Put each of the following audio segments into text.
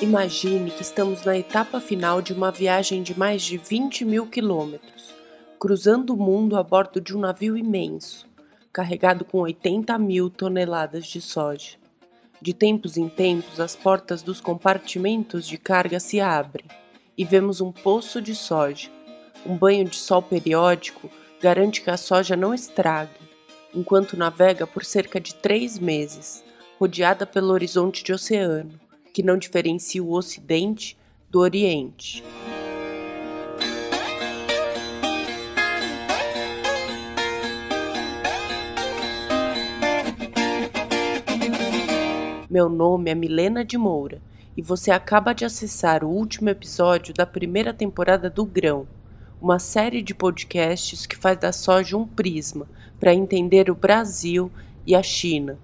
Imagine que estamos na etapa final de uma viagem de mais de 20 mil quilômetros, cruzando o mundo a bordo de um navio imenso, carregado com 80 mil toneladas de soja. De tempos em tempos, as portas dos compartimentos de carga se abrem e vemos um poço de soja. Um banho de sol periódico garante que a soja não estrague, enquanto navega por cerca de três meses, rodeada pelo horizonte de oceano que não diferencia o Ocidente do Oriente. Meu nome é Milena de Moura e você acaba de acessar o último episódio da primeira temporada do Grão, uma série de podcasts que faz da soja um prisma para entender o Brasil e a China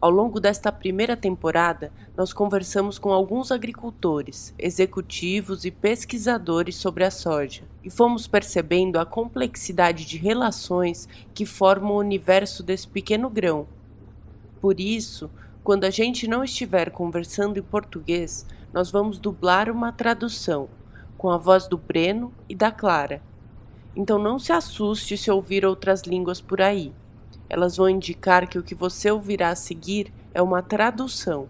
ao longo desta primeira temporada, nós conversamos com alguns agricultores, executivos e pesquisadores sobre a soja e fomos percebendo a complexidade de relações que formam o universo desse pequeno grão. Por isso, quando a gente não estiver conversando em português, nós vamos dublar uma tradução, com a voz do Breno e da Clara. Então não se assuste se ouvir outras línguas por aí. Elas vão indicar que o que você ouvirá a seguir é uma tradução.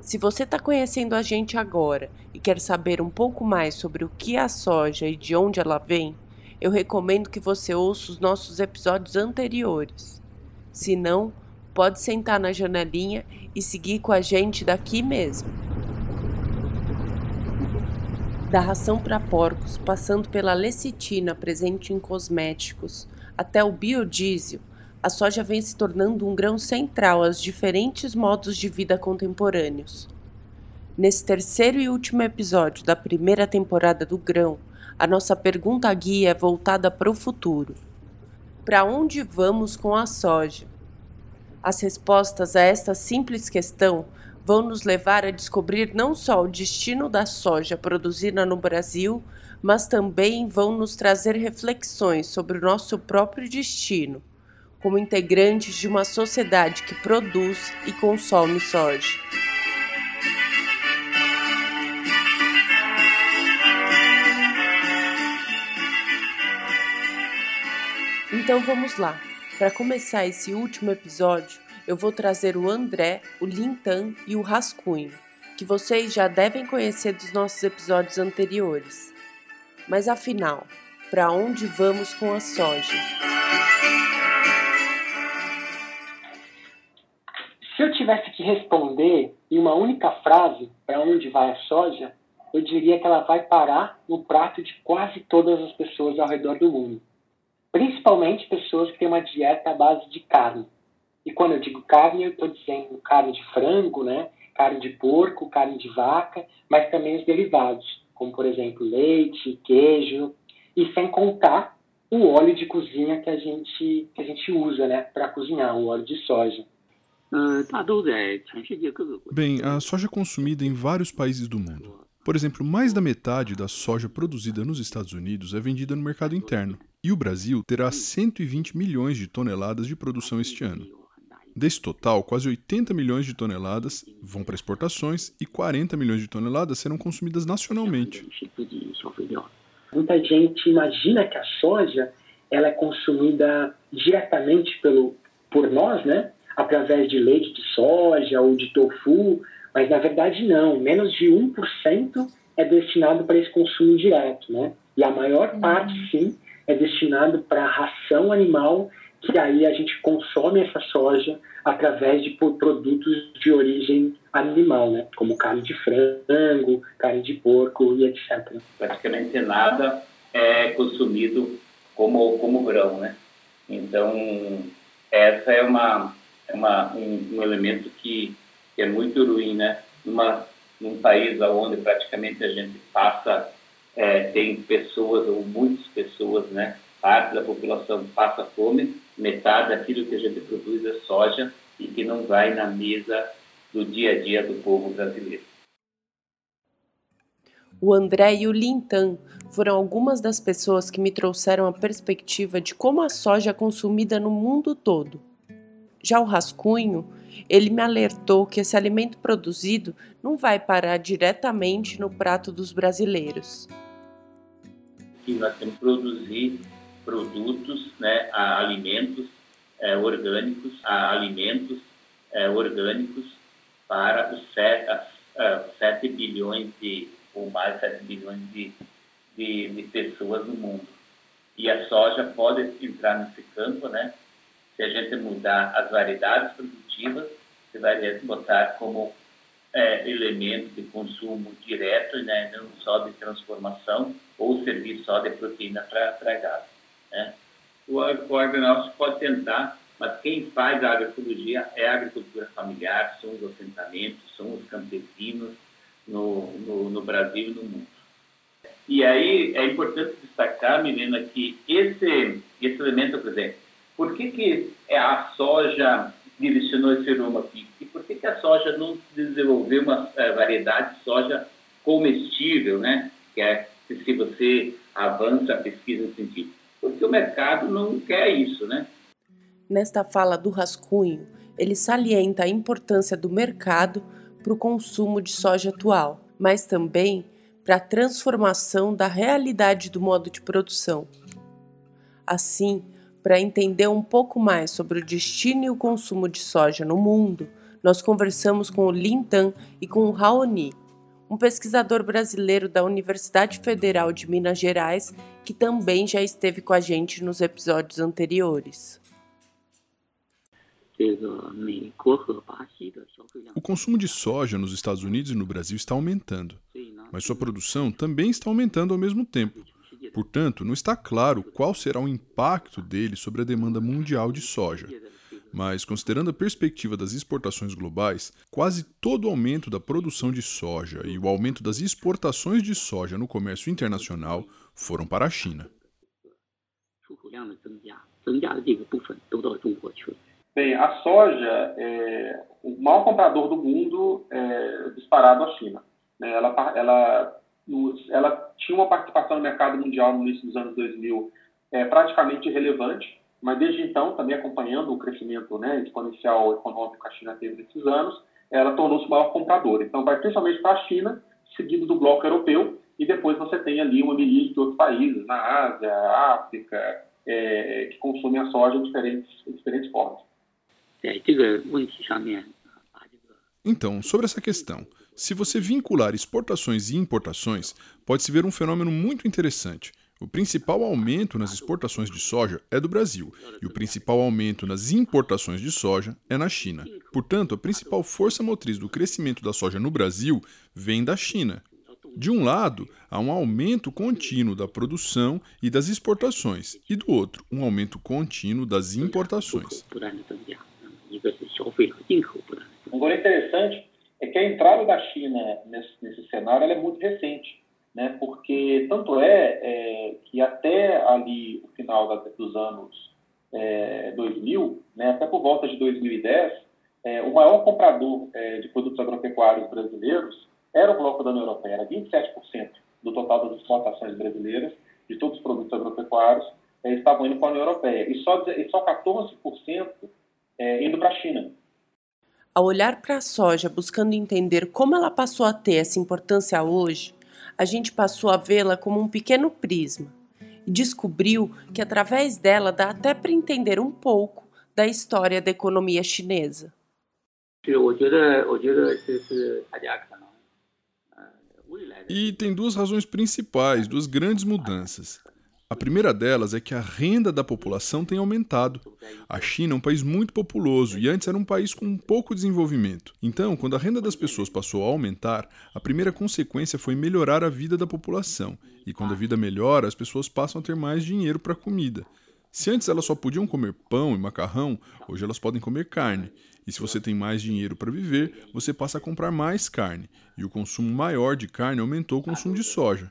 Se você está conhecendo a gente agora e quer saber um pouco mais sobre o que é a soja e de onde ela vem, eu recomendo que você ouça os nossos episódios anteriores. Se não, pode sentar na janelinha e seguir com a gente daqui mesmo. Da ração para porcos, passando pela lecitina presente em cosméticos, até o biodiesel, a soja vem se tornando um grão central aos diferentes modos de vida contemporâneos. Nesse terceiro e último episódio da primeira temporada do Grão, a nossa pergunta guia é voltada para o futuro. Para onde vamos com a soja? As respostas a esta simples questão vão nos levar a descobrir não só o destino da soja produzida no Brasil, mas também vão nos trazer reflexões sobre o nosso próprio destino como integrantes de uma sociedade que produz e consome soja. Então vamos lá. Para começar esse último episódio, eu vou trazer o André, o Lintan e o Rascunho, que vocês já devem conhecer dos nossos episódios anteriores. Mas afinal, para onde vamos com a soja? Se eu tivesse que responder em uma única frase para onde vai a soja, eu diria que ela vai parar no prato de quase todas as pessoas ao redor do mundo. Principalmente pessoas que têm uma dieta à base de carne. E quando eu digo carne, eu estou dizendo carne de frango, né? carne de porco, carne de vaca, mas também os derivados, como por exemplo leite, queijo, e sem contar o óleo de cozinha que a gente, que a gente usa né? para cozinhar, o óleo de soja. Bem, a soja é consumida em vários países do mundo. Por exemplo, mais da metade da soja produzida nos Estados Unidos é vendida no mercado interno, e o Brasil terá 120 milhões de toneladas de produção este ano. Desse total, quase 80 milhões de toneladas vão para exportações e 40 milhões de toneladas serão consumidas nacionalmente. Muita gente imagina que a soja ela é consumida diretamente pelo, por nós, né? Através de leite de soja ou de tofu, mas na verdade não, menos de 1% é destinado para esse consumo direto, né? E a maior uhum. parte, sim, é destinado para ração animal, que aí a gente consome essa soja através de produtos de origem animal, né? Como carne de frango, carne de porco e etc. Praticamente nada é consumido como, como grão, né? Então, essa é uma uma, um, um elemento que, que, é muito ruim, né? Numa, num país onde praticamente a gente passa, é, tem pessoas, ou muitas pessoas, né? Parte da população passa fome, metade daquilo que a gente produz é soja e que não vai na mesa do dia a dia do povo brasileiro. O André e o Lintan foram algumas das pessoas que me trouxeram a perspectiva de como a soja é consumida no mundo todo. Já o rascunho, ele me alertou que esse alimento produzido não vai parar diretamente no prato dos brasileiros. Que nós temos que produzir produtos, né, alimentos é, orgânicos, alimentos é, orgânicos para os 7, 7 bilhões de, ou mais 7 bilhões de, de, de pessoas no mundo. E a soja pode entrar nesse campo, né? Se a gente mudar as variedades produtivas, você vai botar como é, elemento de consumo direto, né? não só de transformação, ou servir só de proteína para gado. Né? O, o agronegócio pode tentar, mas quem faz a agroecologia é a agricultura familiar, são os assentamentos, são os campesinos no, no, no Brasil e no mundo. E aí é importante destacar, Milena, que esse, esse elemento, por exemplo, por que, que a soja rumo aqui? E por que, que a soja não desenvolveu uma uh, variedade de soja comestível, né? Que é se você avança a pesquisa sentido. Porque o mercado não quer isso, né? Nesta fala do rascunho, ele salienta a importância do mercado para o consumo de soja atual, mas também para a transformação da realidade do modo de produção. Assim, para entender um pouco mais sobre o destino e o consumo de soja no mundo, nós conversamos com o Lin Tan e com o Raoni, um pesquisador brasileiro da Universidade Federal de Minas Gerais, que também já esteve com a gente nos episódios anteriores. O consumo de soja nos Estados Unidos e no Brasil está aumentando, mas sua produção também está aumentando ao mesmo tempo. Portanto, não está claro qual será o impacto dele sobre a demanda mundial de soja. Mas, considerando a perspectiva das exportações globais, quase todo o aumento da produção de soja e o aumento das exportações de soja no comércio internacional foram para a China. Bem, a soja é o maior comprador do mundo é disparado a China. Né? Ela, ela, ela tinha uma participação no mercado mundial no início dos anos 2000 é, praticamente irrelevante, mas desde então, também acompanhando o crescimento né, exponencial econômico que a China teve nesses anos, ela tornou-se o maior comprador. Então, vai principalmente para a China, seguido do bloco europeu, e depois você tem ali uma milícia de outros países, na Ásia, África, é, que consumem a soja em diferentes, em diferentes formas. Então, sobre essa questão, se você vincular exportações e importações, pode-se ver um fenômeno muito interessante. O principal aumento nas exportações de soja é do Brasil e o principal aumento nas importações de soja é na China. Portanto, a principal força motriz do crescimento da soja no Brasil vem da China. De um lado, há um aumento contínuo da produção e das exportações, e do outro, um aumento contínuo das importações. Agora, interessante é que a entrada da China nesse, nesse cenário é muito recente né? porque tanto é, é que até ali o final da, dos anos é, 2000, né, até por volta de 2010, é, o maior comprador é, de produtos agropecuários brasileiros era o bloco da União Europeia, era 27% do total das exportações brasileiras de todos os produtos agropecuários é, estavam indo para a União Europeia e só, e só 14% é, indo para a China. Ao olhar para a soja buscando entender como ela passou a ter essa importância hoje, a gente passou a vê-la como um pequeno prisma e descobriu que através dela dá até para entender um pouco da história da economia chinesa. E tem duas razões principais, duas grandes mudanças. A primeira delas é que a renda da população tem aumentado. A China é um país muito populoso e antes era um país com pouco desenvolvimento. Então, quando a renda das pessoas passou a aumentar, a primeira consequência foi melhorar a vida da população. E quando a vida melhora, as pessoas passam a ter mais dinheiro para comida. Se antes elas só podiam comer pão e macarrão, hoje elas podem comer carne. E se você tem mais dinheiro para viver, você passa a comprar mais carne. E o consumo maior de carne aumentou o consumo de soja.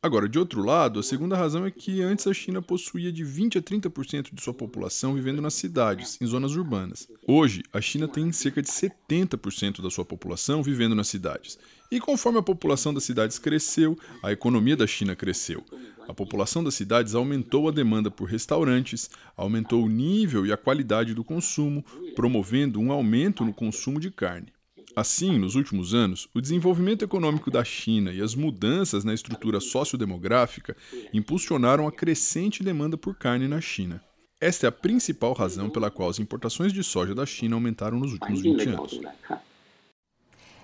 Agora, de outro lado, a segunda razão é que antes a China possuía de 20 a 30% de sua população vivendo nas cidades, em zonas urbanas. Hoje, a China tem cerca de 70% da sua população vivendo nas cidades. E conforme a população das cidades cresceu, a economia da China cresceu. A população das cidades aumentou a demanda por restaurantes, aumentou o nível e a qualidade do consumo, promovendo um aumento no consumo de carne. Assim, nos últimos anos, o desenvolvimento econômico da China e as mudanças na estrutura sociodemográfica impulsionaram a crescente demanda por carne na China. Esta é a principal razão pela qual as importações de soja da China aumentaram nos últimos 20 anos.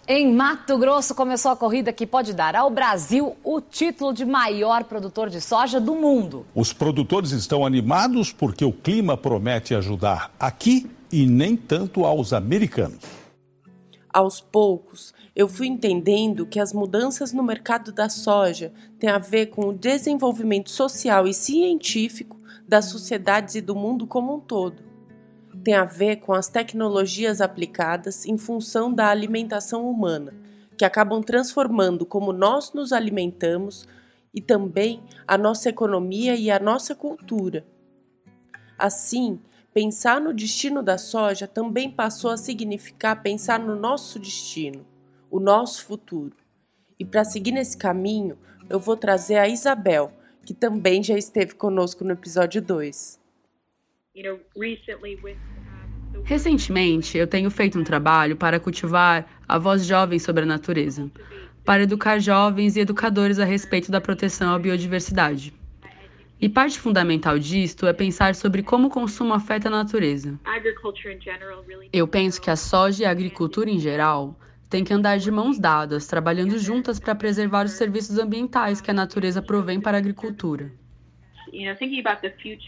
Em Mato Grosso começou a corrida que pode dar ao Brasil o título de maior produtor de soja do mundo. Os produtores estão animados porque o clima promete ajudar aqui e nem tanto aos americanos. Aos poucos, eu fui entendendo que as mudanças no mercado da soja têm a ver com o desenvolvimento social e científico das sociedades e do mundo como um todo tem a ver com as tecnologias aplicadas em função da alimentação humana, que acabam transformando como nós nos alimentamos e também a nossa economia e a nossa cultura. Assim, pensar no destino da soja também passou a significar pensar no nosso destino, o nosso futuro. E para seguir nesse caminho, eu vou trazer a Isabel, que também já esteve conosco no episódio 2. Recentemente, eu tenho feito um trabalho para cultivar a voz jovem sobre a natureza, para educar jovens e educadores a respeito da proteção à biodiversidade. E parte fundamental disto é pensar sobre como o consumo afeta a natureza. Eu penso que a soja e a agricultura em geral têm que andar de mãos dadas, trabalhando juntas para preservar os serviços ambientais que a natureza provém para a agricultura.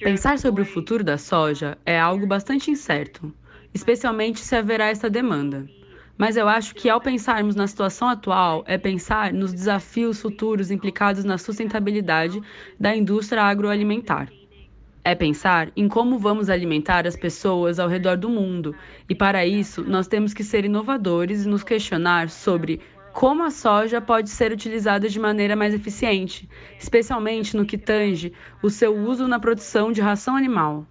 Pensar sobre o futuro da soja é algo bastante incerto especialmente se haverá essa demanda. Mas eu acho que ao pensarmos na situação atual, é pensar nos desafios futuros implicados na sustentabilidade da indústria agroalimentar. É pensar em como vamos alimentar as pessoas ao redor do mundo, e para isso nós temos que ser inovadores e nos questionar sobre como a soja pode ser utilizada de maneira mais eficiente, especialmente no que tange o seu uso na produção de ração animal.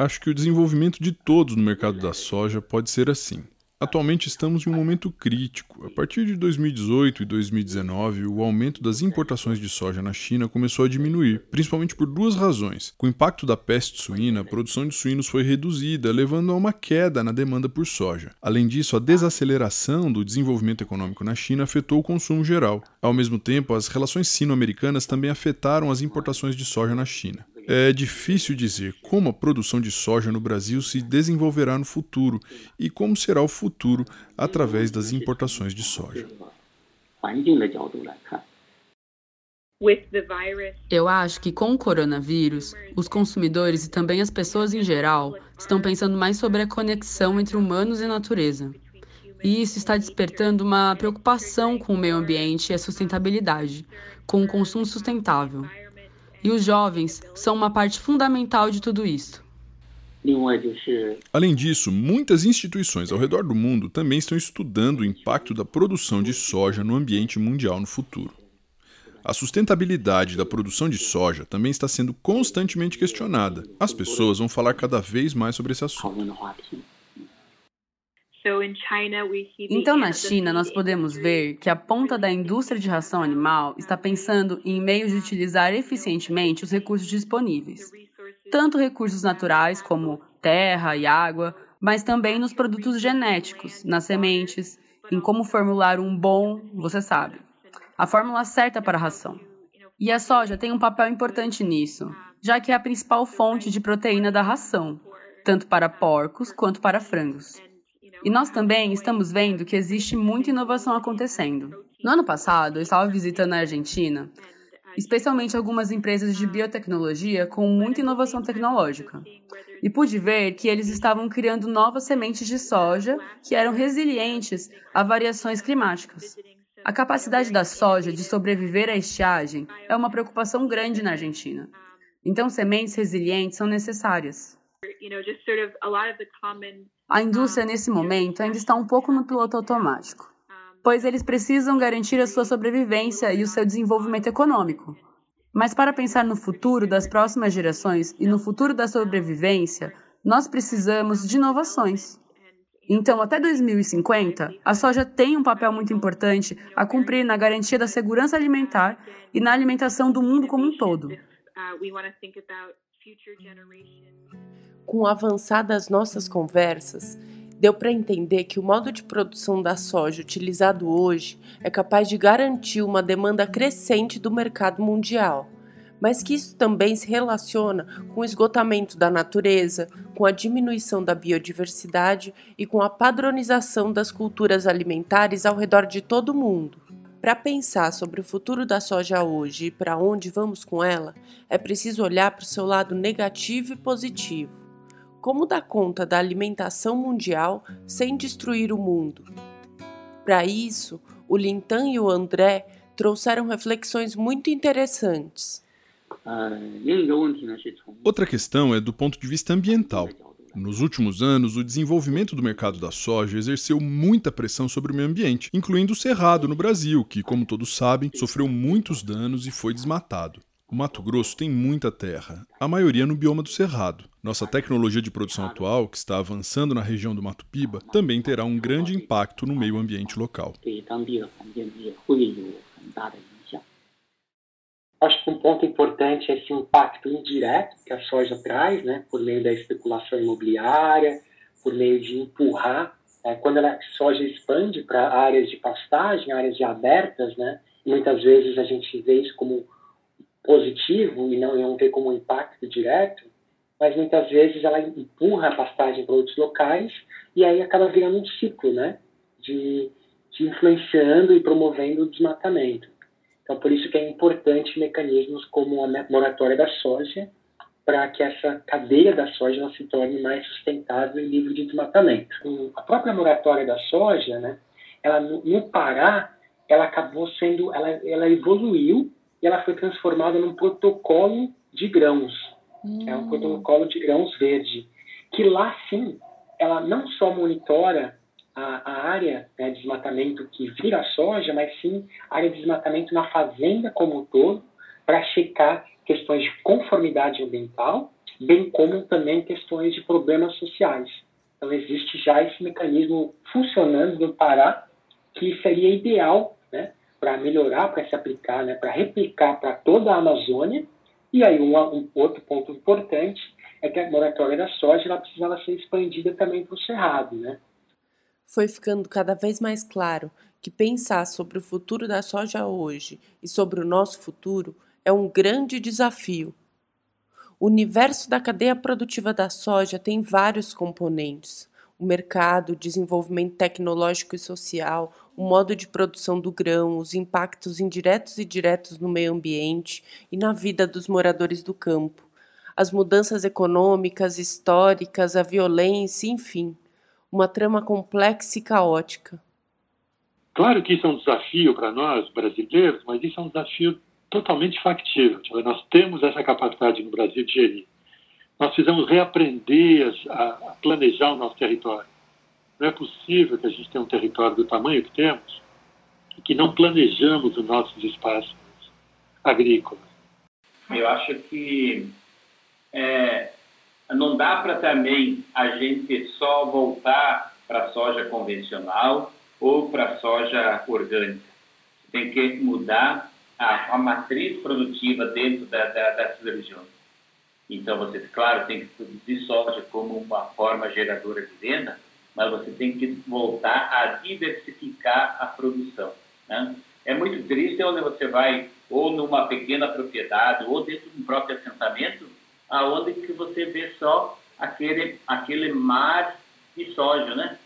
Acho que o desenvolvimento de todos no mercado da soja pode ser assim. Atualmente estamos em um momento crítico. A partir de 2018 e 2019, o aumento das importações de soja na China começou a diminuir, principalmente por duas razões. Com o impacto da peste suína, a produção de suínos foi reduzida, levando a uma queda na demanda por soja. Além disso, a desaceleração do desenvolvimento econômico na China afetou o consumo geral. Ao mesmo tempo, as relações sino-americanas também afetaram as importações de soja na China. É difícil dizer como a produção de soja no Brasil se desenvolverá no futuro e como será o futuro através das importações de soja. Eu acho que com o coronavírus, os consumidores e também as pessoas em geral estão pensando mais sobre a conexão entre humanos e natureza. E isso está despertando uma preocupação com o meio ambiente e a sustentabilidade, com o consumo sustentável. E os jovens são uma parte fundamental de tudo isso. Além disso, muitas instituições ao redor do mundo também estão estudando o impacto da produção de soja no ambiente mundial no futuro. A sustentabilidade da produção de soja também está sendo constantemente questionada. As pessoas vão falar cada vez mais sobre esse assunto. Então, na China, nós podemos ver que a ponta da indústria de ração animal está pensando em meios de utilizar eficientemente os recursos disponíveis, tanto recursos naturais como terra e água, mas também nos produtos genéticos, nas sementes, em como formular um bom, você sabe, a fórmula certa para a ração. E a soja tem um papel importante nisso, já que é a principal fonte de proteína da ração, tanto para porcos quanto para frangos. E nós também estamos vendo que existe muita inovação acontecendo. No ano passado, eu estava visitando a Argentina, especialmente algumas empresas de biotecnologia com muita inovação tecnológica. E pude ver que eles estavam criando novas sementes de soja que eram resilientes a variações climáticas. A capacidade da soja de sobreviver à estiagem é uma preocupação grande na Argentina. Então, sementes resilientes são necessárias. A indústria, nesse momento, ainda está um pouco no piloto automático. pois eles precisam garantir a sua sobrevivência e o seu desenvolvimento econômico. Mas para pensar no futuro das próximas gerações e no futuro da sobrevivência, nós precisamos de inovações. Então, até 2050, a soja tem um papel muito importante a cumprir na garantia da segurança alimentar e na alimentação do mundo como um todo. Com o avançar das nossas conversas, deu para entender que o modo de produção da soja utilizado hoje é capaz de garantir uma demanda crescente do mercado mundial mas que isso também se relaciona com o esgotamento da natureza, com a diminuição da biodiversidade e com a padronização das culturas alimentares ao redor de todo o mundo. Para pensar sobre o futuro da soja hoje e para onde vamos com ela, é preciso olhar para o seu lado negativo e positivo. Como dar conta da alimentação mundial sem destruir o mundo? Para isso, o Lintan e o André trouxeram reflexões muito interessantes. Outra questão é do ponto de vista ambiental. Nos últimos anos, o desenvolvimento do mercado da soja exerceu muita pressão sobre o meio ambiente, incluindo o cerrado no Brasil, que, como todos sabem, sofreu muitos danos e foi desmatado. O Mato Grosso tem muita terra, a maioria no bioma do Cerrado. Nossa tecnologia de produção atual, que está avançando na região do Mato Piba, também terá um grande impacto no meio ambiente local. Acho que um ponto importante é esse impacto indireto que a soja traz, né, por meio da especulação imobiliária, por meio de empurrar, é, quando a soja expande para áreas de pastagem, áreas de abertas, né, muitas vezes a gente vê isso como positivo e não, não como impacto direto, mas muitas vezes ela empurra a pastagem para outros locais e aí acaba virando um ciclo, né, de, de influenciando e promovendo o desmatamento. Então, por isso que é importante mecanismos como a moratória da soja, para que essa cadeia da soja se torne mais sustentável e livre de desmatamento. A própria moratória da soja, né, ela no Pará, ela acabou sendo, ela, ela evoluiu e ela foi transformada num protocolo de grãos, hum. é um protocolo de grãos verde, que lá sim, ela não só monitora a, a área né, de desmatamento que vira soja, mas sim a área de desmatamento na fazenda como um todo, para checar questões de conformidade ambiental, bem como também questões de problemas sociais. Então, existe já esse mecanismo funcionando no Pará, que seria ideal né, para melhorar, para se aplicar, né, para replicar para toda a Amazônia. E aí, um, um, outro ponto importante é que a moratória da soja ela precisava ser expandida também para o Cerrado. Né? foi ficando cada vez mais claro que pensar sobre o futuro da soja hoje e sobre o nosso futuro é um grande desafio. O universo da cadeia produtiva da soja tem vários componentes: o mercado, o desenvolvimento tecnológico e social, o modo de produção do grão, os impactos indiretos e diretos no meio ambiente e na vida dos moradores do campo, as mudanças econômicas, históricas, a violência, enfim uma trama complexa e caótica. Claro que isso é um desafio para nós, brasileiros, mas isso é um desafio totalmente factível. Nós temos essa capacidade no Brasil de gerir. Nós precisamos reaprender a planejar o nosso território. Não é possível que a gente tenha um território do tamanho que temos e que não planejamos os nossos espaços agrícolas. Eu acho que é, não dá para também a gente só voltar para a soja convencional ou para a soja orgânica. Tem que mudar a, a matriz produtiva dentro da, da, dessas regiões. Então, você, claro, tem que produzir soja como uma forma geradora de renda, mas você tem que voltar a diversificar a produção. Né? É muito triste onde você vai, ou numa pequena propriedade, ou dentro de um próprio assentamento, aonde que você vê só aquele, aquele mar de soja, né?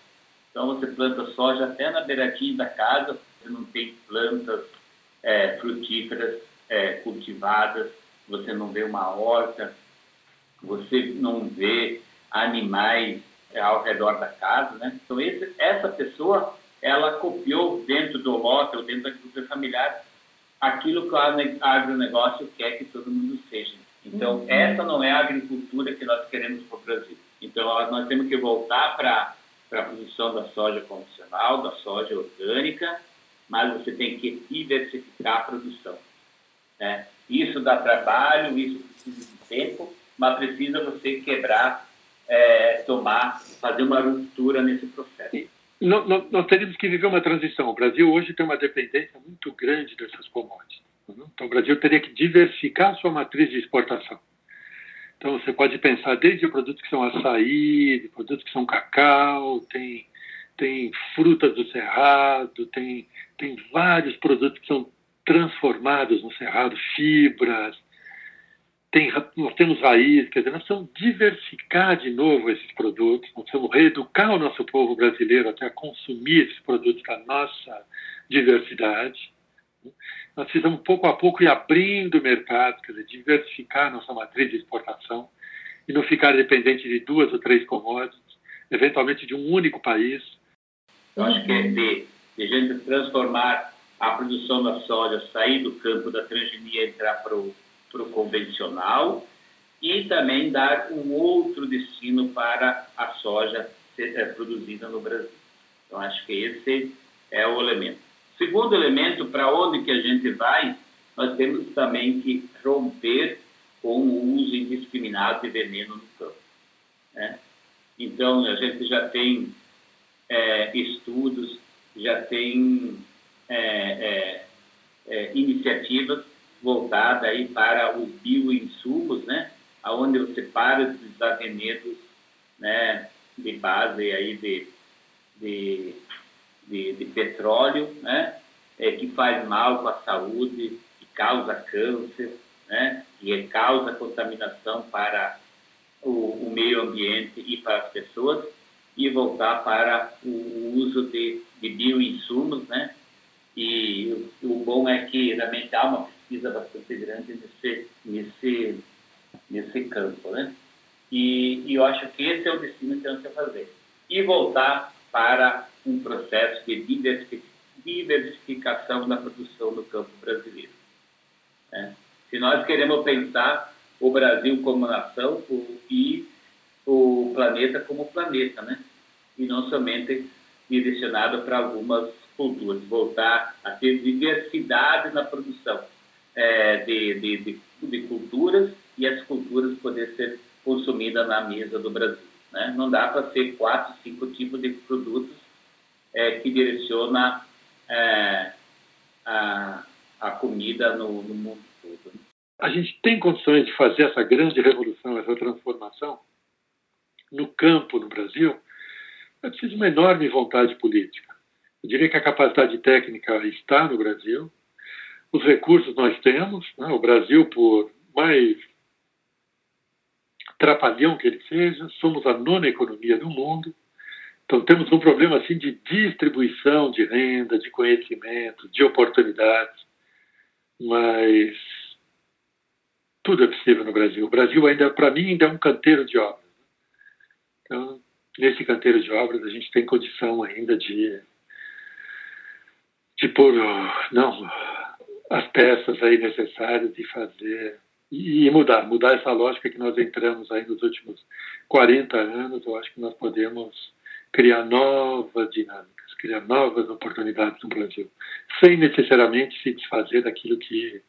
Então você planta soja até na beiradinha da casa, você não tem plantas é, frutíferas é, cultivadas, você não vê uma horta, você não vê animais ao redor da casa, né? Então esse, essa pessoa, ela copiou dentro do ou dentro da agricultura familiar aquilo que o agronegócio quer que todo mundo seja. Então, uhum. essa não é a agricultura que nós queremos para o Brasil. Então, nós temos que voltar para a produção produção da soja convencional, da soja orgânica, mas você tem que diversificar a produção. Né? Isso dá trabalho, isso precisa de tempo, mas precisa você quebrar, é, tomar, fazer uma ruptura nesse processo. Nós, teríamos que viver uma transição. O Brasil hoje tem uma dependência muito grande dessas commodities. Então, o Brasil teria que diversificar sua matriz de exportação. Então, você pode pensar desde produtos que são açaí, produtos que são cacau, tem, tem frutas do cerrado, tem, tem vários produtos que são transformados no cerrado, fibras, tem, nós temos raiz, quer dizer, nós precisamos diversificar de novo esses produtos, nós precisamos reeducar o nosso povo brasileiro até a consumir esses produtos da nossa diversidade. Nós precisamos, pouco a pouco, ir abrindo o mercado, quer dizer, diversificar nossa matriz de exportação e não ficar dependente de duas ou três commodities, eventualmente de um único país. Eu acho que é de, de gente transformar a produção da soja, sair do campo da transgenia e entrar para o convencional e também dar um outro destino para a soja ser, é, produzida no Brasil. Então, acho que esse é o elemento. Segundo elemento, para onde que a gente vai, nós temos também que romper com o uso indiscriminado de veneno no campo. Né? Então, a gente já tem é, estudos, já tem é, é iniciativas voltadas aí para os bioinsumos, né? Aonde você para de usar venenos, né? De base aí de, de de, de petróleo, né? É, que faz mal para a saúde, que causa câncer, né? que causa contaminação para o, o, meio ambiente e para as pessoas, e voltar para o uso de, de bioinsumos, né? E o, o bom é que realmente há uma pesquisa bastante grande nesse, nesse, nesse campo, né? E, e eu acho que esse é o destino que temos que fazer. E voltar para um processo de diversificação da produção no campo brasileiro. Né? Se nós queremos pensar o Brasil como nação e o planeta como planeta, né? e não somente direcionado para algumas culturas, voltar a ter diversidade na produção é, de, de, de, de, culturas e as culturas poder ser consumidas na mesa do Brasil. Né? Não dá para ser quatro, cinco tipos de produtos é, que direciona é, a, a comida no, no mundo todo. A gente tem condições de fazer essa grande revolução, essa transformação no campo no Brasil? É preciso uma enorme vontade política. Eu diria que a capacidade técnica está no Brasil, os recursos nós temos, né? o Brasil, por mais trapalhão que ele seja, somos a nona economia do mundo, então temos um problema assim de distribuição de renda, de conhecimento, de oportunidades, mas tudo é possível no Brasil. O Brasil ainda, para mim, ainda é um canteiro de obras. Então, nesse canteiro de obras a gente tem condição ainda de de pôr não as peças aí necessárias de fazer e mudar, mudar essa lógica que nós entramos aí nos últimos 40 anos, eu acho que nós podemos criar novas dinâmicas, criar novas oportunidades no Brasil, sem necessariamente se desfazer daquilo que,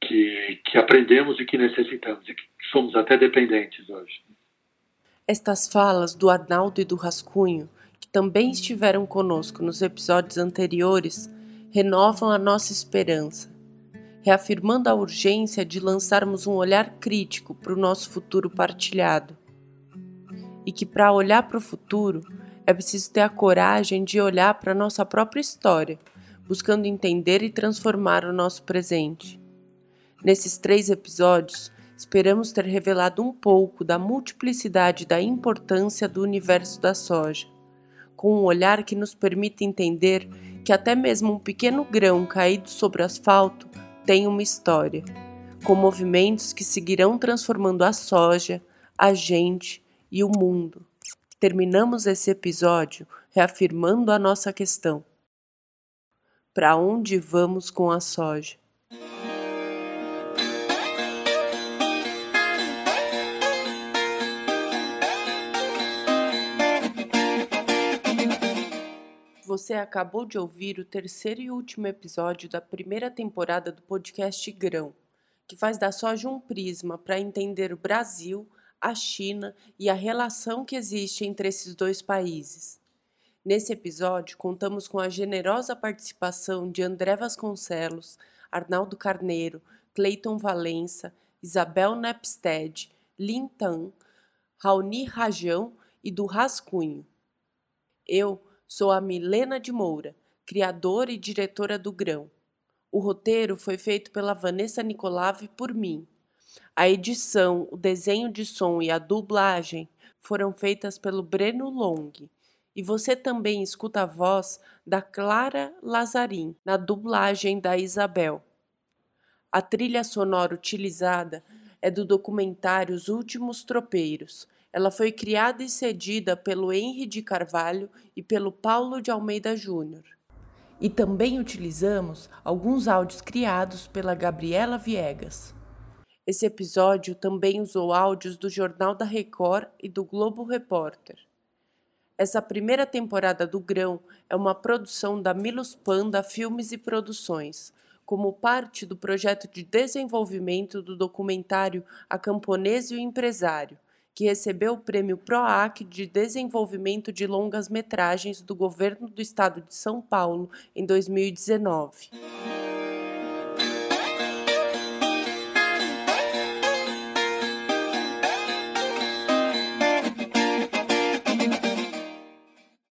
que, que aprendemos e que necessitamos, e que somos até dependentes hoje. Estas falas do Arnaldo e do Rascunho, que também estiveram conosco nos episódios anteriores, renovam a nossa esperança, reafirmando a urgência de lançarmos um olhar crítico para o nosso futuro partilhado e que para olhar para o futuro é preciso ter a coragem de olhar para a nossa própria história, buscando entender e transformar o nosso presente. Nesses três episódios, esperamos ter revelado um pouco da multiplicidade da importância do universo da soja, com um olhar que nos permite entender que até mesmo um pequeno grão caído sobre o asfalto tem uma história, com movimentos que seguirão transformando a soja, a gente e o mundo. Terminamos esse episódio reafirmando a nossa questão: para onde vamos com a soja? Você acabou de ouvir o terceiro e último episódio da primeira temporada do podcast Grão, que faz da soja um prisma para entender o Brasil, a China e a relação que existe entre esses dois países. Nesse episódio, contamos com a generosa participação de André Vasconcelos, Arnaldo Carneiro, Cleiton Valença, Isabel Nepsted, Lintan, Raoni Rajão e do Rascunho. Eu sou a Milena de Moura, criadora e diretora do Grão. O roteiro foi feito pela Vanessa Nicolave por mim. A edição, o desenho de som e a dublagem foram feitas pelo Breno Long. E você também escuta a voz da Clara Lazarim na dublagem da Isabel. A trilha sonora utilizada é do documentário Os Últimos Tropeiros. Ela foi criada e cedida pelo Henry de Carvalho e pelo Paulo de Almeida Júnior. E também utilizamos alguns áudios criados pela Gabriela Viegas. Esse episódio também usou áudios do Jornal da Record e do Globo Repórter. Essa primeira temporada do Grão é uma produção da Milos Panda Filmes e Produções, como parte do projeto de desenvolvimento do documentário A Camponês e o Empresário, que recebeu o prêmio PROAC de Desenvolvimento de Longas Metragens do Governo do Estado de São Paulo em 2019.